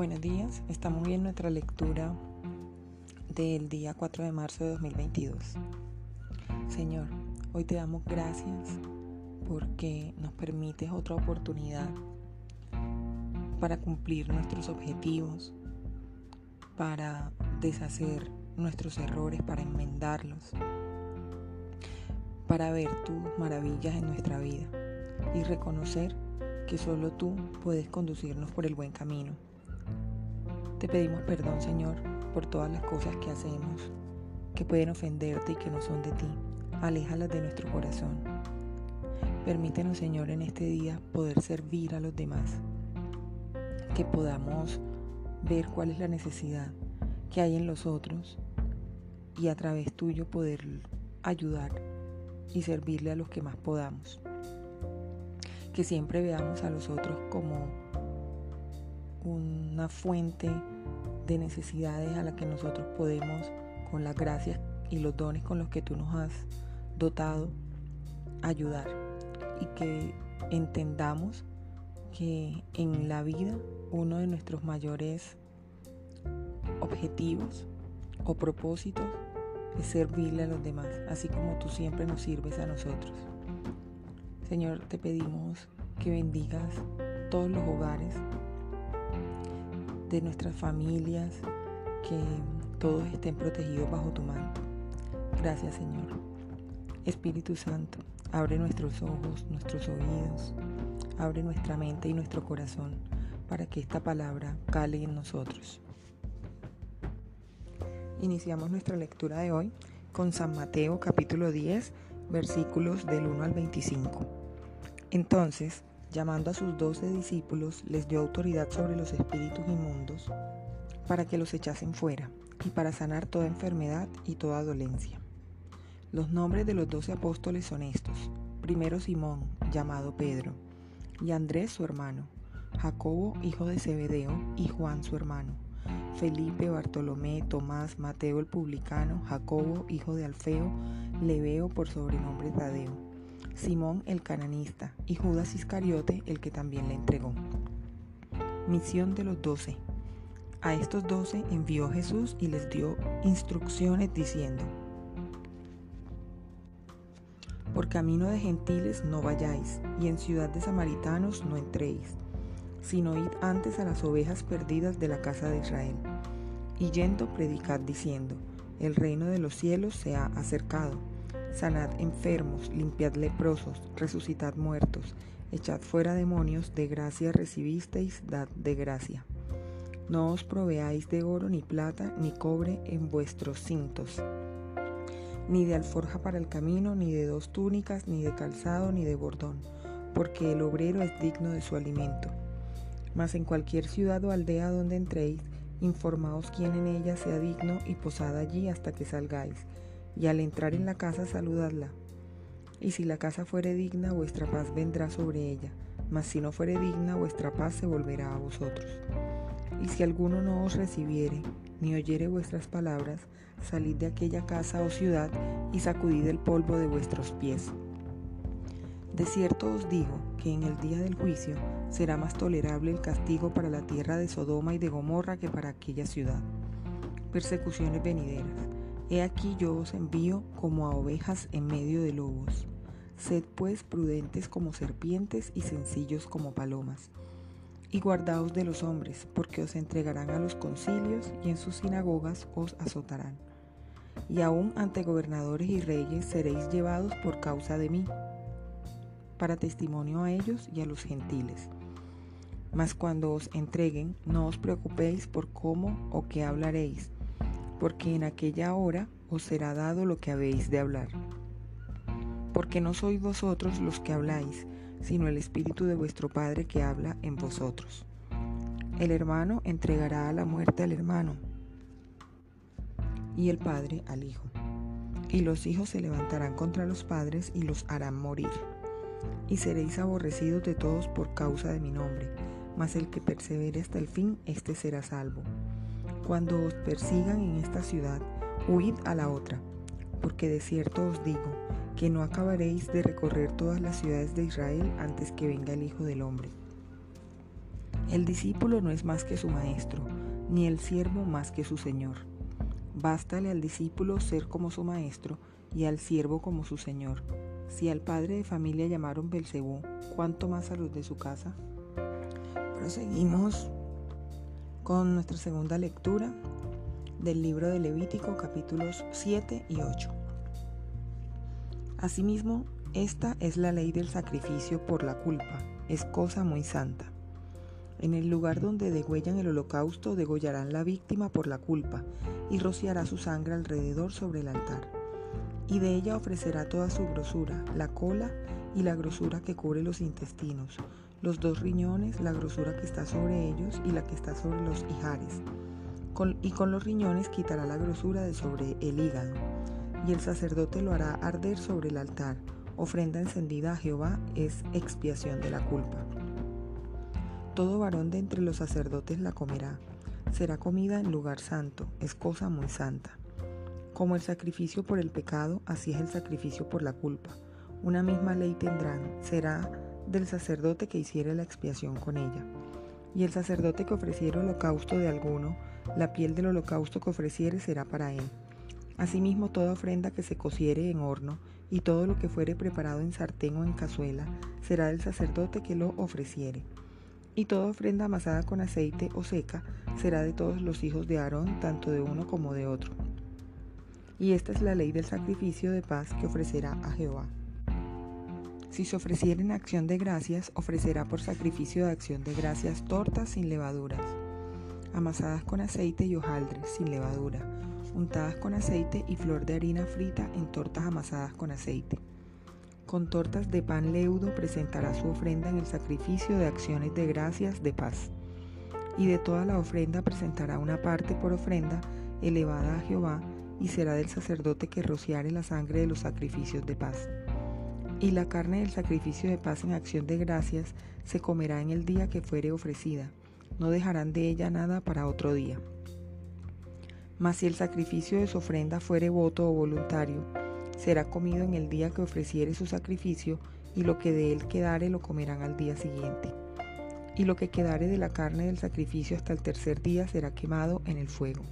Buenos días, estamos en nuestra lectura del día 4 de marzo de 2022. Señor, hoy te damos gracias porque nos permites otra oportunidad para cumplir nuestros objetivos, para deshacer nuestros errores, para enmendarlos, para ver tus maravillas en nuestra vida y reconocer que solo tú puedes conducirnos por el buen camino. Te pedimos perdón, Señor, por todas las cosas que hacemos, que pueden ofenderte y que no son de ti. Aléjalas de nuestro corazón. Permítenos, Señor, en este día poder servir a los demás, que podamos ver cuál es la necesidad que hay en los otros y a través tuyo poder ayudar y servirle a los que más podamos. Que siempre veamos a los otros como una fuente de necesidades a la que nosotros podemos, con las gracias y los dones con los que tú nos has dotado, ayudar. Y que entendamos que en la vida uno de nuestros mayores objetivos o propósitos es servirle a los demás, así como tú siempre nos sirves a nosotros. Señor, te pedimos que bendigas todos los hogares de nuestras familias, que todos estén protegidos bajo tu manto. Gracias Señor. Espíritu Santo, abre nuestros ojos, nuestros oídos, abre nuestra mente y nuestro corazón para que esta palabra cale en nosotros. Iniciamos nuestra lectura de hoy con San Mateo capítulo 10 versículos del 1 al 25. Entonces, llamando a sus doce discípulos, les dio autoridad sobre los espíritus inmundos para que los echasen fuera y para sanar toda enfermedad y toda dolencia. Los nombres de los doce apóstoles son estos. Primero Simón, llamado Pedro, y Andrés su hermano, Jacobo, hijo de Zebedeo, y Juan su hermano, Felipe, Bartolomé, Tomás, Mateo el publicano, Jacobo, hijo de Alfeo, Leveo por sobrenombre Tadeo Simón el cananista y Judas Iscariote el que también le entregó. Misión de los doce. A estos doce envió Jesús y les dio instrucciones diciendo, Por camino de gentiles no vayáis, y en ciudad de samaritanos no entréis, sino id antes a las ovejas perdidas de la casa de Israel. Y yendo predicad diciendo, El reino de los cielos se ha acercado sanad enfermos, limpiad leprosos, resucitad muertos, echad fuera demonios, de gracia recibisteis, dad de gracia. No os proveáis de oro ni plata ni cobre en vuestros cintos, ni de alforja para el camino, ni de dos túnicas, ni de calzado, ni de bordón, porque el obrero es digno de su alimento. Mas en cualquier ciudad o aldea donde entréis, informaos quién en ella sea digno y posad allí hasta que salgáis y al entrar en la casa saludadla. Y si la casa fuere digna, vuestra paz vendrá sobre ella, mas si no fuere digna, vuestra paz se volverá a vosotros. Y si alguno no os recibiere, ni oyere vuestras palabras, salid de aquella casa o ciudad y sacudid el polvo de vuestros pies. De cierto os digo que en el día del juicio será más tolerable el castigo para la tierra de Sodoma y de Gomorra que para aquella ciudad. Persecuciones venideras He aquí yo os envío como a ovejas en medio de lobos. Sed pues prudentes como serpientes y sencillos como palomas. Y guardaos de los hombres, porque os entregarán a los concilios y en sus sinagogas os azotarán. Y aún ante gobernadores y reyes seréis llevados por causa de mí, para testimonio a ellos y a los gentiles. Mas cuando os entreguen, no os preocupéis por cómo o qué hablaréis porque en aquella hora os será dado lo que habéis de hablar. Porque no sois vosotros los que habláis, sino el Espíritu de vuestro Padre que habla en vosotros. El hermano entregará a la muerte al hermano, y el Padre al Hijo. Y los hijos se levantarán contra los padres y los harán morir. Y seréis aborrecidos de todos por causa de mi nombre, mas el que persevere hasta el fin, éste será salvo. Cuando os persigan en esta ciudad, huid a la otra, porque de cierto os digo que no acabaréis de recorrer todas las ciudades de Israel antes que venga el Hijo del Hombre. El discípulo no es más que su maestro, ni el siervo más que su señor. Bástale al discípulo ser como su maestro y al siervo como su señor. Si al padre de familia llamaron Belcebú, ¿cuánto más a los de su casa? Proseguimos con nuestra segunda lectura del libro de Levítico capítulos 7 y 8. Asimismo, esta es la ley del sacrificio por la culpa, es cosa muy santa. En el lugar donde degüellan el holocausto degollarán la víctima por la culpa y rociará su sangre alrededor sobre el altar. Y de ella ofrecerá toda su grosura, la cola y la grosura que cubre los intestinos, los dos riñones, la grosura que está sobre ellos y la que está sobre los hijares. y con los riñones quitará la grosura de sobre el hígado. Y el sacerdote lo hará arder sobre el altar. Ofrenda encendida a Jehová es expiación de la culpa. Todo varón de entre los sacerdotes la comerá. Será comida en lugar santo, es cosa muy santa. Como el sacrificio por el pecado, así es el sacrificio por la culpa. Una misma ley tendrán, será del sacerdote que hiciere la expiación con ella. Y el sacerdote que ofreciere holocausto de alguno, la piel del holocausto que ofreciere será para él. Asimismo toda ofrenda que se cociere en horno, y todo lo que fuere preparado en sartén o en cazuela, será del sacerdote que lo ofreciere y toda ofrenda amasada con aceite o seca será de todos los hijos de Aarón, tanto de uno como de otro. Y esta es la ley del sacrificio de paz que ofrecerá a Jehová. Si se ofreciera en acción de gracias, ofrecerá por sacrificio de acción de gracias tortas sin levaduras, amasadas con aceite y hojaldres sin levadura, untadas con aceite y flor de harina frita en tortas amasadas con aceite con tortas de pan leudo presentará su ofrenda en el sacrificio de acciones de gracias de paz. Y de toda la ofrenda presentará una parte por ofrenda elevada a Jehová, y será del sacerdote que rociare la sangre de los sacrificios de paz. Y la carne del sacrificio de paz en acción de gracias se comerá en el día que fuere ofrecida, no dejarán de ella nada para otro día. Mas si el sacrificio de su ofrenda fuere voto o voluntario, será comido en el día que ofreciere su sacrificio, y lo que de él quedare lo comerán al día siguiente. Y lo que quedare de la carne del sacrificio hasta el tercer día será quemado en el fuego.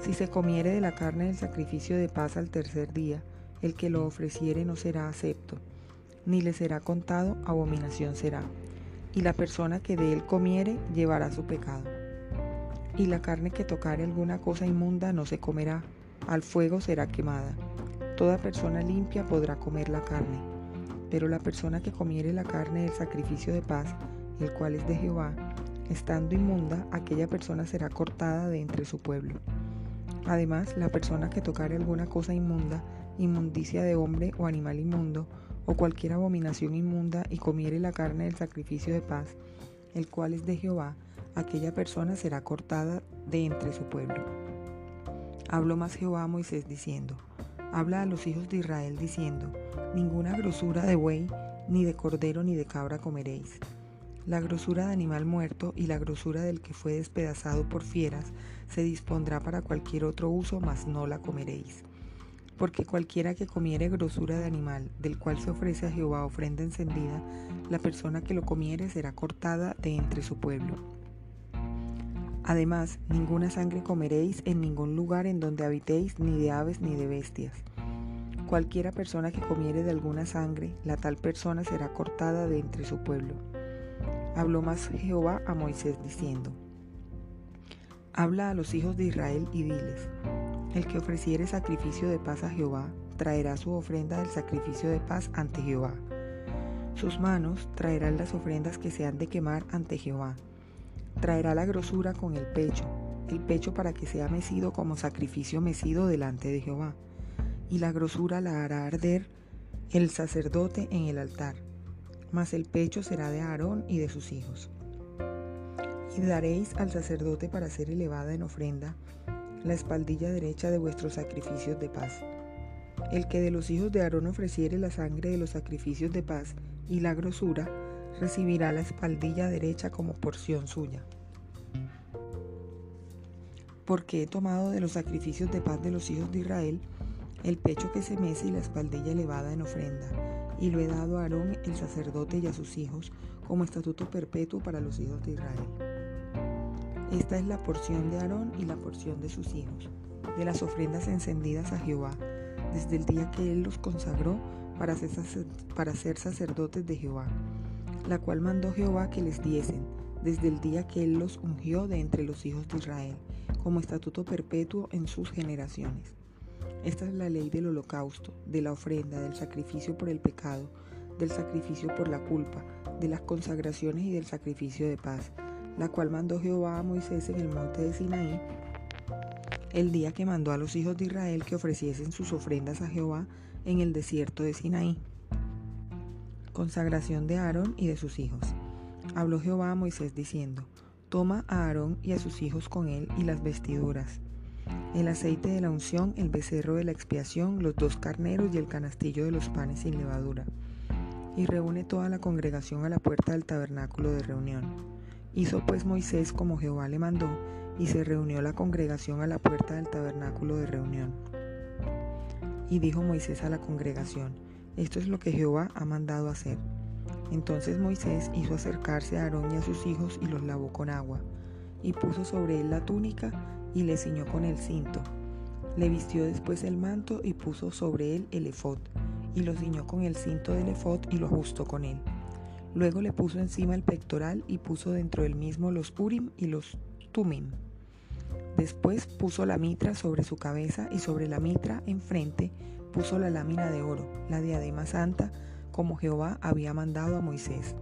Si se comiere de la carne del sacrificio de paz al tercer día, el que lo ofreciere no será acepto, ni le será contado, abominación será. Y la persona que de él comiere llevará su pecado. Y la carne que tocare alguna cosa inmunda no se comerá, al fuego será quemada. Toda persona limpia podrá comer la carne, pero la persona que comiere la carne del sacrificio de paz, el cual es de Jehová, estando inmunda, aquella persona será cortada de entre su pueblo. Además, la persona que tocare alguna cosa inmunda, inmundicia de hombre o animal inmundo, o cualquier abominación inmunda, y comiere la carne del sacrificio de paz, el cual es de Jehová, aquella persona será cortada de entre su pueblo. Habló más Jehová a Moisés diciendo, habla a los hijos de Israel diciendo, ninguna grosura de buey, ni de cordero, ni de cabra comeréis. La grosura de animal muerto y la grosura del que fue despedazado por fieras se dispondrá para cualquier otro uso, mas no la comeréis. Porque cualquiera que comiere grosura de animal, del cual se ofrece a Jehová ofrenda encendida, la persona que lo comiere será cortada de entre su pueblo. Además, ninguna sangre comeréis en ningún lugar en donde habitéis, ni de aves ni de bestias. Cualquiera persona que comiere de alguna sangre, la tal persona será cortada de entre su pueblo. Habló más Jehová a Moisés diciendo, Habla a los hijos de Israel y diles, el que ofreciere sacrificio de paz a Jehová, traerá su ofrenda del sacrificio de paz ante Jehová. Sus manos traerán las ofrendas que se han de quemar ante Jehová Traerá la grosura con el pecho, el pecho para que sea mecido como sacrificio mecido delante de Jehová, y la grosura la hará arder el sacerdote en el altar, mas el pecho será de Aarón y de sus hijos. Y daréis al sacerdote para ser elevada en ofrenda la espaldilla derecha de vuestros sacrificios de paz. El que de los hijos de Aarón ofreciere la sangre de los sacrificios de paz y la grosura, recibirá la espaldilla derecha como porción suya. Porque he tomado de los sacrificios de paz de los hijos de Israel el pecho que se mece y la espaldilla elevada en ofrenda, y lo he dado a Aarón el sacerdote y a sus hijos como estatuto perpetuo para los hijos de Israel. Esta es la porción de Aarón y la porción de sus hijos, de las ofrendas encendidas a Jehová, desde el día que él los consagró para ser, sacerdotes de Jehová, la cual mandó Jehová que les diesen, desde el día que él los ungió de entre los hijos de Israel, como estatuto perpetuo en sus generaciones. Esta es la ley del holocausto, de la ofrenda, del sacrificio por el pecado, del sacrificio por la culpa, de las consagraciones y del sacrificio de paz, la cual mandó Jehová a Moisés en el monte de Sinaí, el día que mandó a los hijos de Israel que ofreciesen sus ofrendas a Jehová en el desierto de Sinaí. Consagración de Aarón y de sus hijos. Habló Jehová a Moisés diciendo, Toma a Aarón y a sus hijos con él y las vestiduras, el aceite de la unción, el becerro de la expiación, los dos carneros y el canastillo de los panes sin levadura. Y reúne toda la congregación a la puerta del tabernáculo de reunión. Hizo pues Moisés como Jehová le mandó, y se reunió la congregación a la puerta del tabernáculo de reunión. Y dijo Moisés a la congregación, esto es lo que Jehová ha mandado hacer. Entonces Moisés hizo acercarse a Aarón y a sus hijos y los lavó con agua, y puso sobre él la túnica y le ciñó con el cinto. Le vistió después el manto y puso sobre él el efod, y lo ciñó con el cinto del efod y lo ajustó con él. Luego le puso encima el pectoral y puso dentro del mismo los urim y los tumim. Después puso la mitra sobre su cabeza y sobre la mitra enfrente puso la lámina de oro, la diadema santa, como Jehová había mandado a Moisés.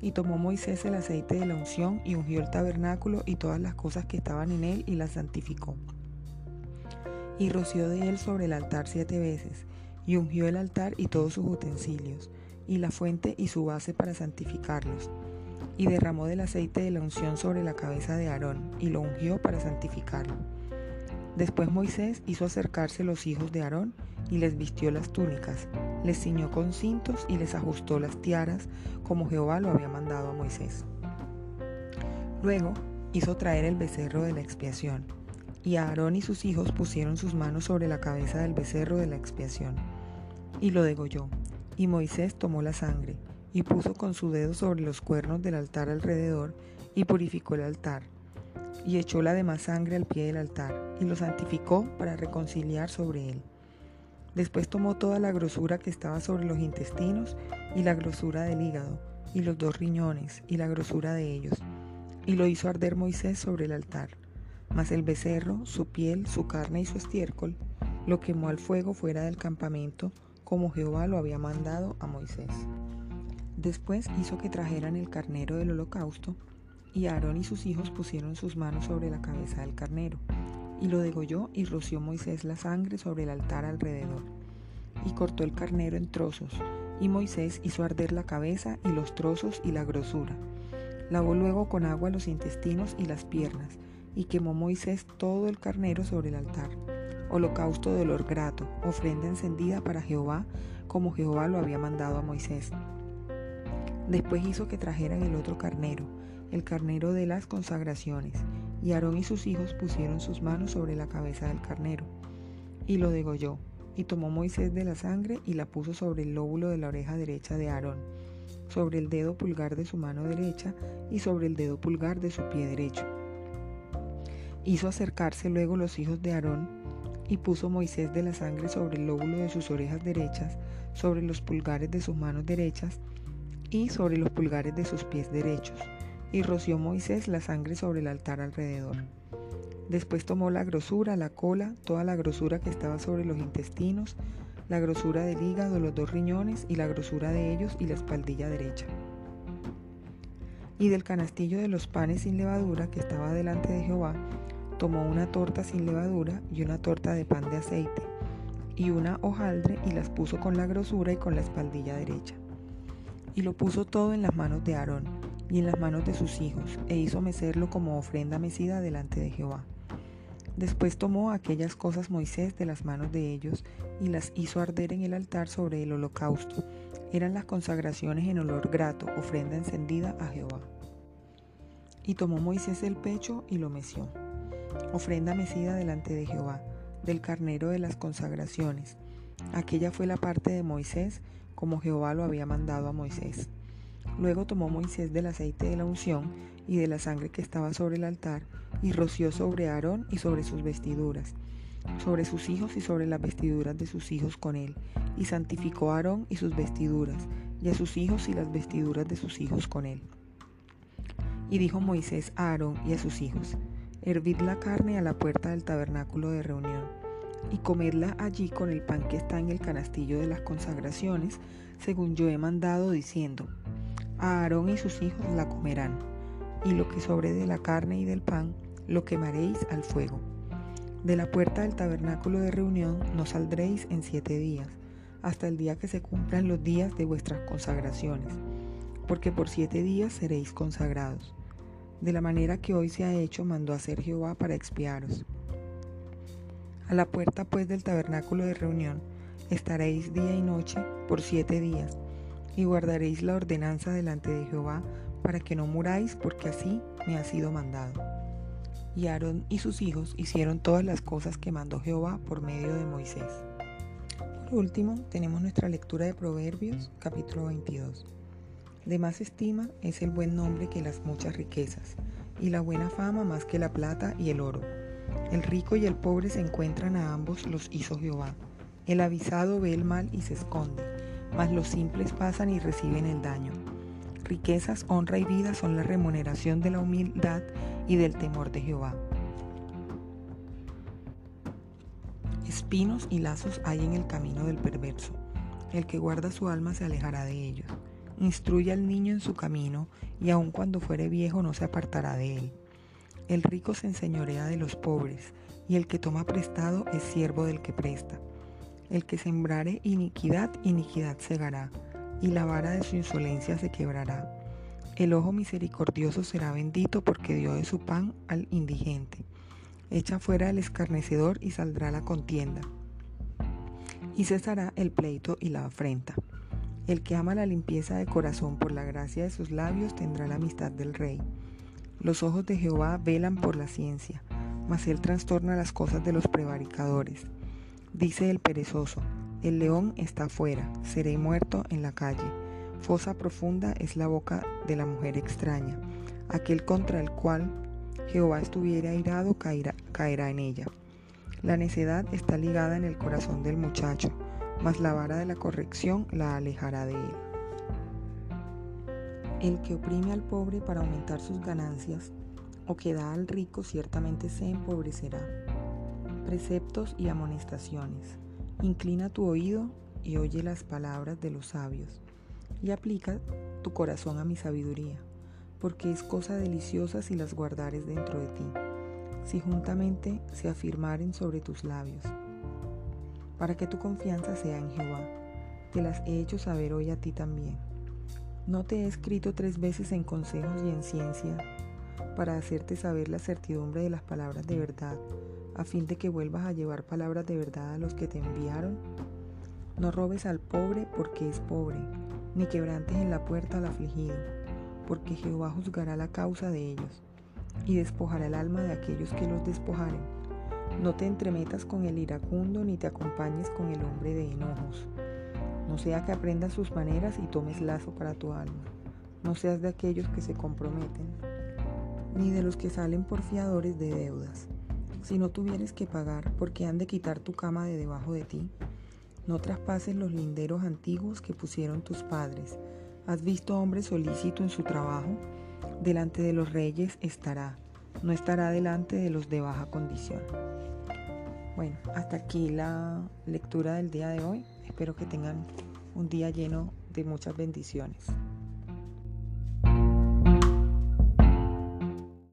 Y tomó Moisés el aceite de la unción y ungió el tabernáculo y todas las cosas que estaban en él y las santificó. Y roció de él sobre el altar siete veces, y ungió el altar y todos sus utensilios, y la fuente y su base para santificarlos. Y derramó del aceite de la unción sobre la cabeza de Aarón, y lo ungió para santificarlo. Después Moisés hizo acercarse los hijos de Aarón, y les vistió las túnicas, les ciñó con cintos y les ajustó las tiaras, como Jehová lo había mandado a Moisés. Luego hizo traer el becerro de la expiación, y Aarón y sus hijos pusieron sus manos sobre la cabeza del becerro de la expiación, y lo degolló. Y Moisés tomó la sangre, y puso con su dedo sobre los cuernos del altar alrededor, y purificó el altar, y echó la demás sangre al pie del altar, y lo santificó para reconciliar sobre él. Después tomó toda la grosura que estaba sobre los intestinos y la grosura del hígado y los dos riñones y la grosura de ellos, y lo hizo arder Moisés sobre el altar. Mas el becerro, su piel, su carne y su estiércol, lo quemó al fuego fuera del campamento, como Jehová lo había mandado a Moisés. Después hizo que trajeran el carnero del holocausto, y Aarón y sus hijos pusieron sus manos sobre la cabeza del carnero y lo degolló y roció Moisés la sangre sobre el altar alrededor. Y cortó el carnero en trozos, y Moisés hizo arder la cabeza y los trozos y la grosura. Lavó luego con agua los intestinos y las piernas, y quemó Moisés todo el carnero sobre el altar. Holocausto de olor grato, ofrenda encendida para Jehová, como Jehová lo había mandado a Moisés. Después hizo que trajeran el otro carnero, el carnero de las consagraciones, y Aarón y sus hijos pusieron sus manos sobre la cabeza del carnero, y lo degolló, y tomó Moisés de la sangre y la puso sobre el lóbulo de la oreja derecha de Aarón, sobre el dedo pulgar de su mano derecha y sobre el dedo pulgar de su pie derecho. Hizo acercarse luego los hijos de Aarón, y puso Moisés de la sangre sobre el lóbulo de sus orejas derechas, sobre los pulgares de sus manos derechas y sobre los pulgares de sus pies derechos y roció Moisés la sangre sobre el altar alrededor. Después tomó la grosura, la cola, toda la grosura que estaba sobre los intestinos, la grosura del hígado, los dos riñones y la grosura de ellos y la espaldilla derecha. Y del canastillo de los panes sin levadura que estaba delante de Jehová, tomó una torta sin levadura y una torta de pan de aceite, y una hojaldre y las puso con la grosura y con la espaldilla derecha. Y lo puso todo en las manos de Aarón, y en las manos de sus hijos, e hizo mecerlo como ofrenda mecida delante de Jehová. Después tomó aquellas cosas Moisés de las manos de ellos y las hizo arder en el altar sobre el holocausto. Eran las consagraciones en olor grato, ofrenda encendida a Jehová. Y tomó Moisés el pecho y lo meció. Ofrenda mecida delante de Jehová, del carnero de las consagraciones. Aquella fue la parte de Moisés como Jehová lo había mandado a Moisés. Luego tomó Moisés del aceite de la unción y de la sangre que estaba sobre el altar, y roció sobre Aarón y sobre sus vestiduras, sobre sus hijos y sobre las vestiduras de sus hijos con él, y santificó a Aarón y sus vestiduras, y a sus hijos y las vestiduras de sus hijos con él. Y dijo Moisés a Aarón y a sus hijos, Hervid la carne a la puerta del tabernáculo de reunión, y comedla allí con el pan que está en el canastillo de las consagraciones, según yo he mandado, diciendo, a Aarón y sus hijos la comerán, y lo que sobre de la carne y del pan lo quemaréis al fuego. De la puerta del tabernáculo de reunión no saldréis en siete días, hasta el día que se cumplan los días de vuestras consagraciones, porque por siete días seréis consagrados. De la manera que hoy se ha hecho, mandó hacer Jehová para expiaros. A la puerta pues del tabernáculo de reunión estaréis día y noche por siete días, y guardaréis la ordenanza delante de Jehová para que no muráis, porque así me ha sido mandado. Y Aarón y sus hijos hicieron todas las cosas que mandó Jehová por medio de Moisés. Por último, tenemos nuestra lectura de Proverbios, capítulo 22. De más estima es el buen nombre que las muchas riquezas, y la buena fama más que la plata y el oro. El rico y el pobre se encuentran a ambos los hizo Jehová. El avisado ve el mal y se esconde mas los simples pasan y reciben el daño. Riquezas, honra y vida son la remuneración de la humildad y del temor de Jehová. Espinos y lazos hay en el camino del perverso. El que guarda su alma se alejará de ellos. Instruye al niño en su camino, y aun cuando fuere viejo no se apartará de él. El rico se enseñorea de los pobres, y el que toma prestado es siervo del que presta. El que sembrare iniquidad, iniquidad segará, y la vara de su insolencia se quebrará. El ojo misericordioso será bendito porque dio de su pan al indigente. Echa fuera el escarnecedor y saldrá la contienda. Y cesará el pleito y la afrenta. El que ama la limpieza de corazón por la gracia de sus labios tendrá la amistad del rey. Los ojos de Jehová velan por la ciencia, mas él trastorna las cosas de los prevaricadores. Dice el perezoso, el león está afuera, seré muerto en la calle. Fosa profunda es la boca de la mujer extraña. Aquel contra el cual Jehová estuviera airado caerá en ella. La necedad está ligada en el corazón del muchacho, mas la vara de la corrección la alejará de él. El que oprime al pobre para aumentar sus ganancias, o que da al rico ciertamente se empobrecerá preceptos y amonestaciones. Inclina tu oído y oye las palabras de los sabios, y aplica tu corazón a mi sabiduría, porque es cosa deliciosa si las guardares dentro de ti, si juntamente se afirmaren sobre tus labios, para que tu confianza sea en Jehová. Te las he hecho saber hoy a ti también. No te he escrito tres veces en consejos y en ciencia, para hacerte saber la certidumbre de las palabras de verdad a fin de que vuelvas a llevar palabras de verdad a los que te enviaron? No robes al pobre porque es pobre, ni quebrantes en la puerta al afligido, porque Jehová juzgará la causa de ellos, y despojará el alma de aquellos que los despojaren. No te entremetas con el iracundo, ni te acompañes con el hombre de enojos. No sea que aprendas sus maneras y tomes lazo para tu alma. No seas de aquellos que se comprometen, ni de los que salen por fiadores de deudas si no tuvieres que pagar, porque han de quitar tu cama de debajo de ti? No traspases los linderos antiguos que pusieron tus padres. ¿Has visto hombre solícito en su trabajo? Delante de los reyes estará, no estará delante de los de baja condición. Bueno, hasta aquí la lectura del día de hoy. Espero que tengan un día lleno de muchas bendiciones.